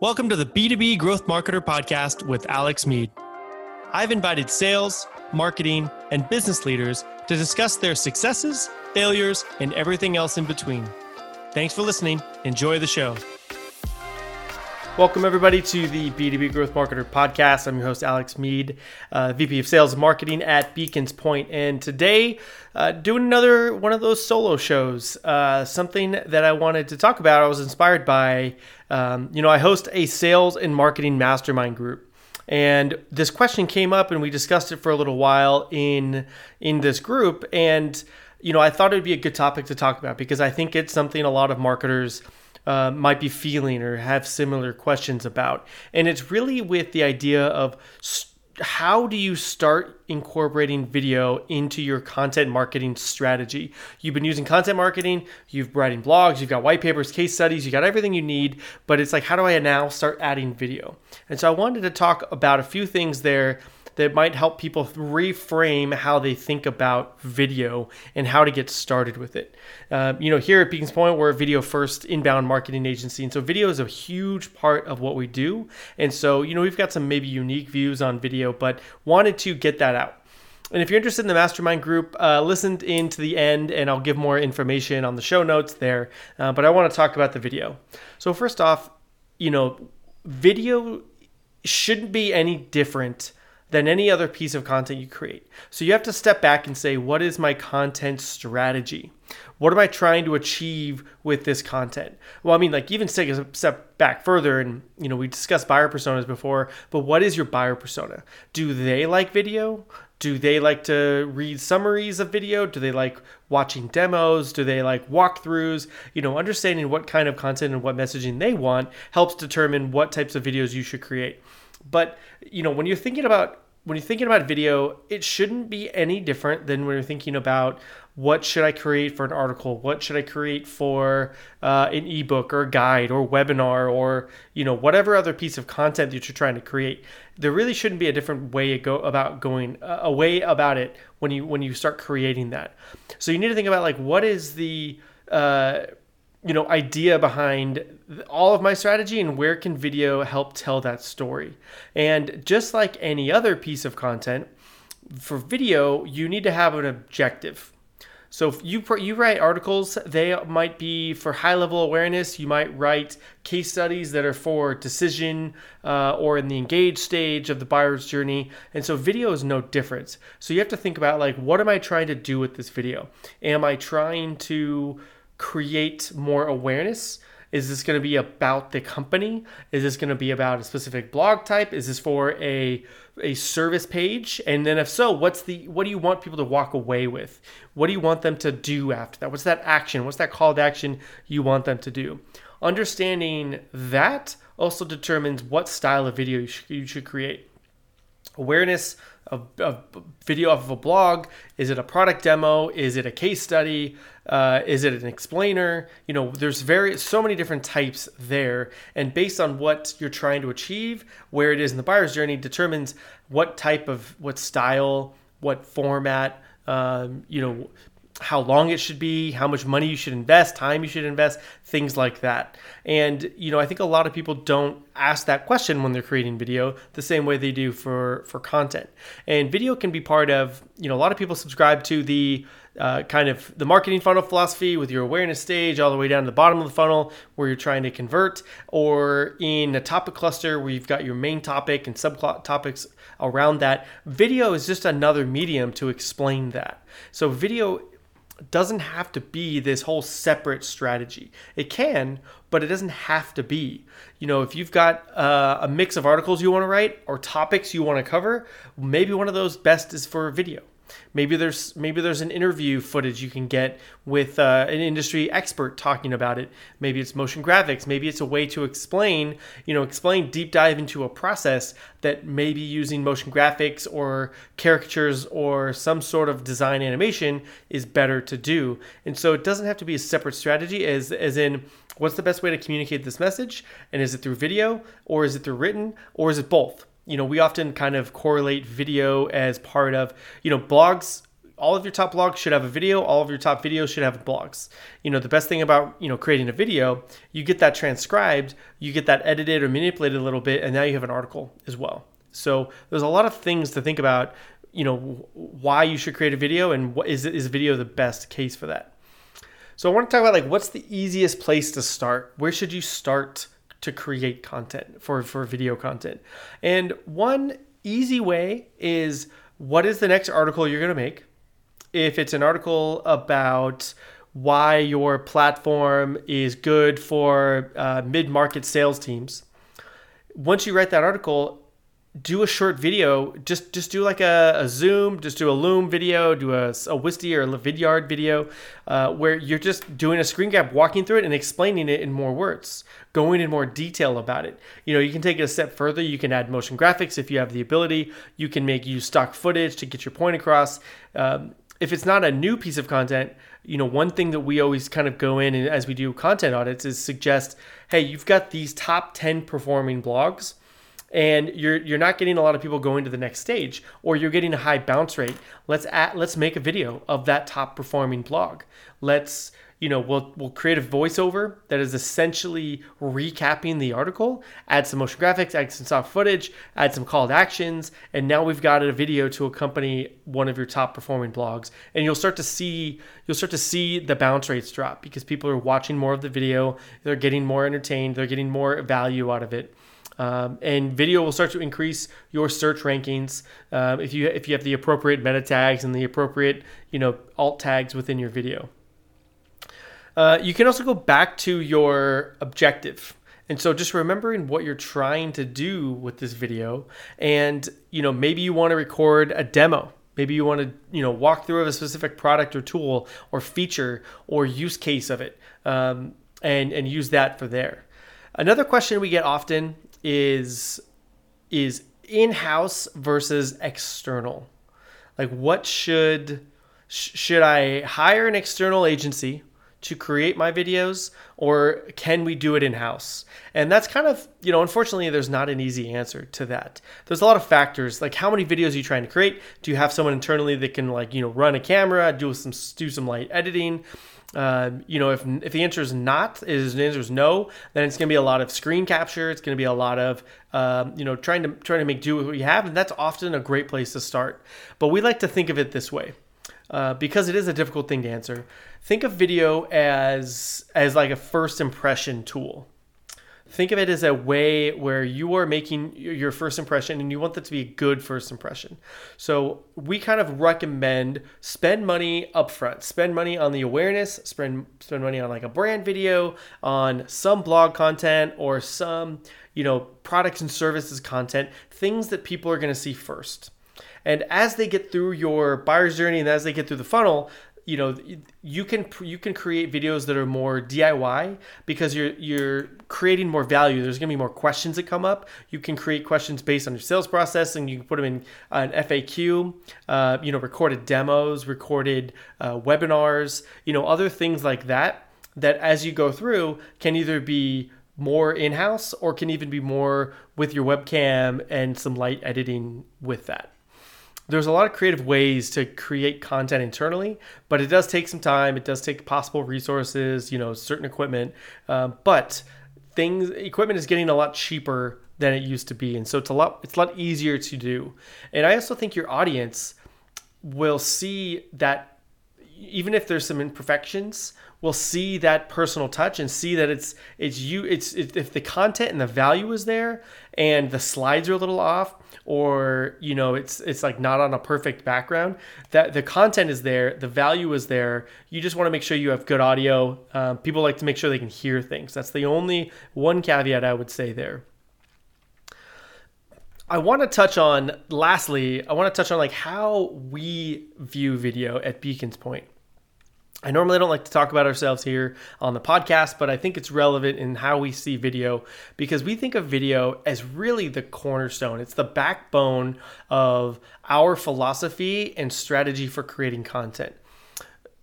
Welcome to the B2B Growth Marketer Podcast with Alex Meade. I've invited sales, marketing, and business leaders to discuss their successes, failures, and everything else in between. Thanks for listening. Enjoy the show. Welcome, everybody, to the B2B Growth Marketer Podcast. I'm your host, Alex Meade, uh, VP of Sales and Marketing at Beacons Point. And today, uh, doing another one of those solo shows. Uh, something that I wanted to talk about, I was inspired by, um, you know, I host a sales and marketing mastermind group. And this question came up, and we discussed it for a little while in in this group. And you know, I thought it would be a good topic to talk about because I think it's something a lot of marketers uh, might be feeling or have similar questions about. And it's really with the idea of st- how do you start incorporating video into your content marketing strategy? You've been using content marketing, you've writing blogs, you've got white papers, case studies, you got everything you need, but it's like, how do I now start adding video? And so I wanted to talk about a few things there that might help people reframe how they think about video and how to get started with it. Uh, you know, here at Beacons Point, we're a video first inbound marketing agency. And so video is a huge part of what we do. And so, you know, we've got some maybe unique views on video, but wanted to get that out. And if you're interested in the mastermind group, uh, listen in to the end and I'll give more information on the show notes there. Uh, but I want to talk about the video. So, first off, you know, video shouldn't be any different than any other piece of content you create. So you have to step back and say, what is my content strategy? What am I trying to achieve with this content? Well, I mean, like even take a step back further, and you know, we discussed buyer personas before, but what is your buyer persona? Do they like video? Do they like to read summaries of video? Do they like watching demos? Do they like walkthroughs? You know, understanding what kind of content and what messaging they want helps determine what types of videos you should create. But you know, when you're thinking about when you're thinking about video, it shouldn't be any different than when you're thinking about what should I create for an article, what should I create for uh, an ebook or a guide or webinar or you know whatever other piece of content that you're trying to create. There really shouldn't be a different way go about going uh, a way about it when you when you start creating that. So you need to think about like what is the uh, you know idea behind all of my strategy and where can video help tell that story. And just like any other piece of content for video you need to have an objective. So if you you write articles they might be for high level awareness. You might write case studies that are for decision uh, or in the engaged stage of the buyer's journey. And so video is no different so you have to think about like what am i trying to do with this video? Am i trying to create more awareness? Is this going to be about the company? Is this going to be about a specific blog type? Is this for a a service page? And then if so, what's the what do you want people to walk away with? What do you want them to do after that? What's that action? What's that call to action you want them to do? Understanding that also determines what style of video you should, you should create. Awareness a, a, video off of a blog? Is it a product demo? Is it a case study? Uh, is it an explainer? You know, there's very so many different types there, and based on what you're trying to achieve, where it is in the buyer's journey determines what type of what style, what format, um, you know, how long it should be, how much money you should invest, time you should invest, things like that. And you know, I think a lot of people don't ask that question when they're creating video the same way they do for for content. And video can be part of, you know, a lot of people subscribe to the uh, kind of the marketing funnel philosophy with your awareness stage all the way down to the bottom of the funnel where you're trying to convert, or in a topic cluster where you've got your main topic and subtopics around that. Video is just another medium to explain that. So video doesn't have to be this whole separate strategy. It can, but it doesn't have to be. You know, if you've got uh, a mix of articles you want to write or topics you want to cover, maybe one of those best is for video. Maybe there's maybe there's an interview footage you can get with uh, an industry expert talking about it. Maybe it's motion graphics. Maybe it's a way to explain, you know, explain deep dive into a process that maybe using motion graphics or caricatures or some sort of design animation is better to do. And so it doesn't have to be a separate strategy as as in what's the best way to communicate this message and is it through video or is it through written or is it both? You know, we often kind of correlate video as part of, you know, blogs all of your top blogs should have a video. All of your top videos should have blogs. You know, the best thing about you know creating a video, you get that transcribed, you get that edited or manipulated a little bit, and now you have an article as well. So there's a lot of things to think about. You know, why you should create a video, and what is is video the best case for that? So I want to talk about like what's the easiest place to start? Where should you start to create content for for video content? And one easy way is what is the next article you're going to make? If it's an article about why your platform is good for uh, mid-market sales teams, once you write that article, do a short video. Just just do like a, a Zoom, just do a Loom video, do a, a or a Vidyard video, uh, where you're just doing a screen grab, walking through it, and explaining it in more words, going in more detail about it. You know, you can take it a step further. You can add motion graphics if you have the ability. You can make use stock footage to get your point across. Um, if it's not a new piece of content, you know, one thing that we always kind of go in and as we do content audits is suggest, hey, you've got these top 10 performing blogs and you're you're not getting a lot of people going to the next stage or you're getting a high bounce rate let's at, let's make a video of that top performing blog. Let's you know we'll we'll create a voiceover that is essentially recapping the article add some motion graphics add some soft footage add some call to actions and now we've got a video to accompany one of your top performing blogs and you'll start to see you'll start to see the bounce rates drop because people are watching more of the video they're getting more entertained they're getting more value out of it um, and video will start to increase your search rankings um, if you if you have the appropriate meta tags and the appropriate you know alt tags within your video. Uh, you can also go back to your objective. And so just remembering what you're trying to do with this video and you know maybe you want to record a demo Maybe you want to, you know, walk through a specific product or tool or feature or use case of it, um, and and use that for there. Another question we get often is is in-house versus external. Like what should should I hire an external agency to create my videos or can we do it in-house? And that's kind of, you know, unfortunately there's not an easy answer to that. There's a lot of factors like how many videos are you trying to create? Do you have someone internally that can like, you know, run a camera, do some do some light editing? Um, you know, if if the answer is not, is the answer is no, then it's going to be a lot of screen capture. It's going to be a lot of um, you know trying to trying to make do with what you have, and that's often a great place to start. But we like to think of it this way. Uh, because it is a difficult thing to answer. Think of video as as like a first impression tool think of it as a way where you are making your first impression and you want that to be a good first impression. So we kind of recommend spend money upfront, spend money on the awareness, spend spend money on like a brand video, on some blog content or some, you know, products and services content, things that people are going to see first. And as they get through your buyer's journey and as they get through the funnel, you know you can you can create videos that are more DIY because you're you're creating more value. There's going to be more questions that come up. You can create questions based on your sales process, and you can put them in an FAQ. Uh, you know, recorded demos, recorded uh, webinars. You know, other things like that. That as you go through can either be more in-house or can even be more with your webcam and some light editing with that there's a lot of creative ways to create content internally, but it does take some time. It does take possible resources, you know, certain equipment. Uh, but things, equipment is getting a lot cheaper than it used to be, and so it's a lot, it's a lot easier to do. And I also think your audience will see that even if there's some imperfections will see that personal touch and see that it's it's you it's if the content and the value is there and the slides are a little off or you know it's it's like not on a perfect background that the content is there the value is there. You just want to make sure you have good audio. Um, people like to make sure they can hear things. That's the only one caveat i would say there I want to touch on lastly, I want to touch on like how we view video at Beacons Point. I normally don't like to talk about ourselves here on the podcast, but I think it's relevant in how we see video because we think of video as really the cornerstone. It's the backbone of our philosophy and strategy for creating content.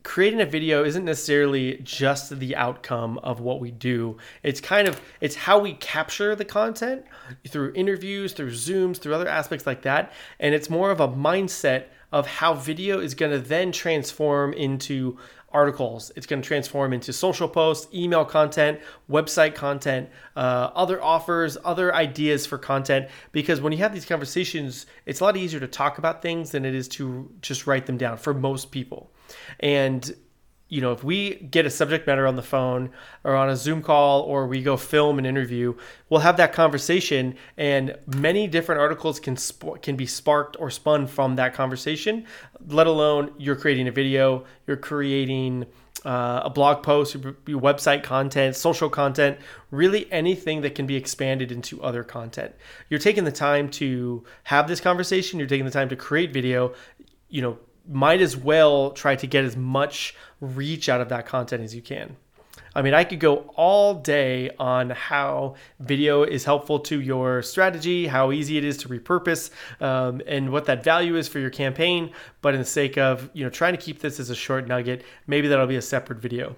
Creating a video isn't necessarily just the outcome of what we do it's kind of it's how we capture the content through interviews through zooms through other aspects like that and it's more of a mindset of how video is going to then transform into articles. It's going to transform into social posts, email content, website content, uh, other offers, other ideas for content. Because when you have these conversations, it's a lot easier to talk about things than it is to just write them down for most people. And you know, if we get a subject matter on the phone or on a Zoom call or we go film an interview, we'll have that conversation, and many different articles can sp- can be sparked or spun from that conversation. Let alone you're creating a video, you're creating uh, a blog post, your, your website content, social content, really anything that can be expanded into other content. You're taking the time to have this conversation. You're taking the time to create video. You know, might as well try to get as much reach out of that content as you can. I mean, I could go all day on how video is helpful to your strategy, how easy it is to repurpose, um, and what that value is for your campaign. But in the sake of you know trying to keep this as a short nugget, maybe that'll be a separate video.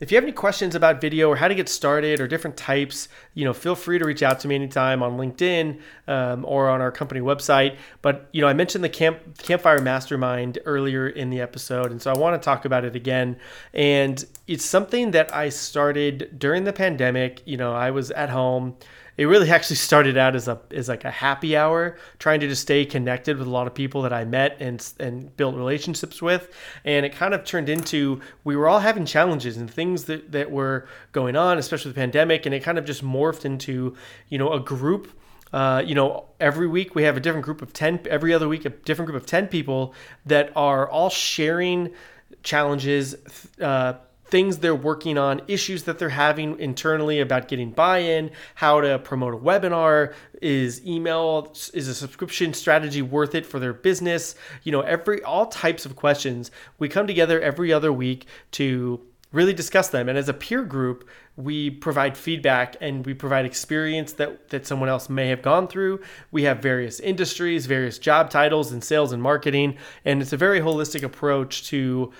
If you have any questions about video or how to get started or different types, you know, feel free to reach out to me anytime on LinkedIn um, or on our company website. But you know, I mentioned the camp campfire mastermind earlier in the episode, and so I want to talk about it again. And it's something that I started during the pandemic. You know, I was at home it really actually started out as a as like a happy hour, trying to just stay connected with a lot of people that I met and and built relationships with, and it kind of turned into we were all having challenges and things that that were going on, especially the pandemic, and it kind of just morphed into you know a group. Uh, you know, every week we have a different group of 10, every other week, a different group of 10 people that are all sharing challenges, uh, things they're working on, issues that they're having internally about getting buy-in, how to promote a webinar, is email is a subscription strategy worth it for their business? You know, every all types of questions. We come together every other week to really discuss them and as a peer group we provide feedback and we provide experience that, that someone else may have gone through we have various industries various job titles in sales and marketing and it's a very holistic approach to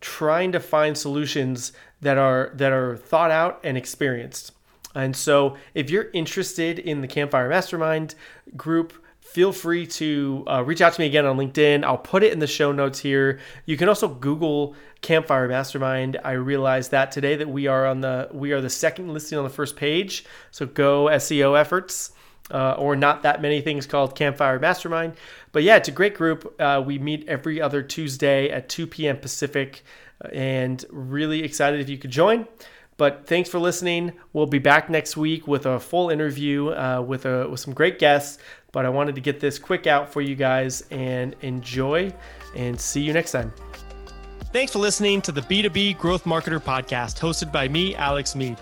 trying to find solutions that are that are thought out and experienced. And so, if you're interested in the Campfire Mastermind group, feel free to uh, reach out to me again on LinkedIn. I'll put it in the show notes here. You can also Google Campfire Mastermind. I realized that today that we are on the we are the second listing on the first page. So go SEO efforts uh, or not that many things called Campfire Mastermind. But yeah, it's a great group. Uh, we meet every other Tuesday at 2 p.m. Pacific, uh, and really excited if you could join. But thanks for listening. We'll be back next week with a full interview uh, with a with some great guests. But I wanted to get this quick out for you guys and enjoy. And see you next time. Thanks for listening to the B2B Growth Marketer Podcast, hosted by me, Alex Meade.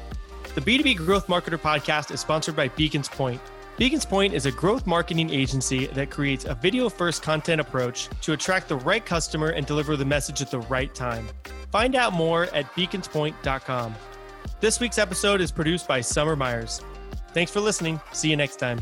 The B2B Growth Marketer Podcast is sponsored by Beacons Point Beacons Point is a growth marketing agency that creates a video first content approach to attract the right customer and deliver the message at the right time. Find out more at beaconspoint.com. This week's episode is produced by Summer Myers. Thanks for listening. See you next time.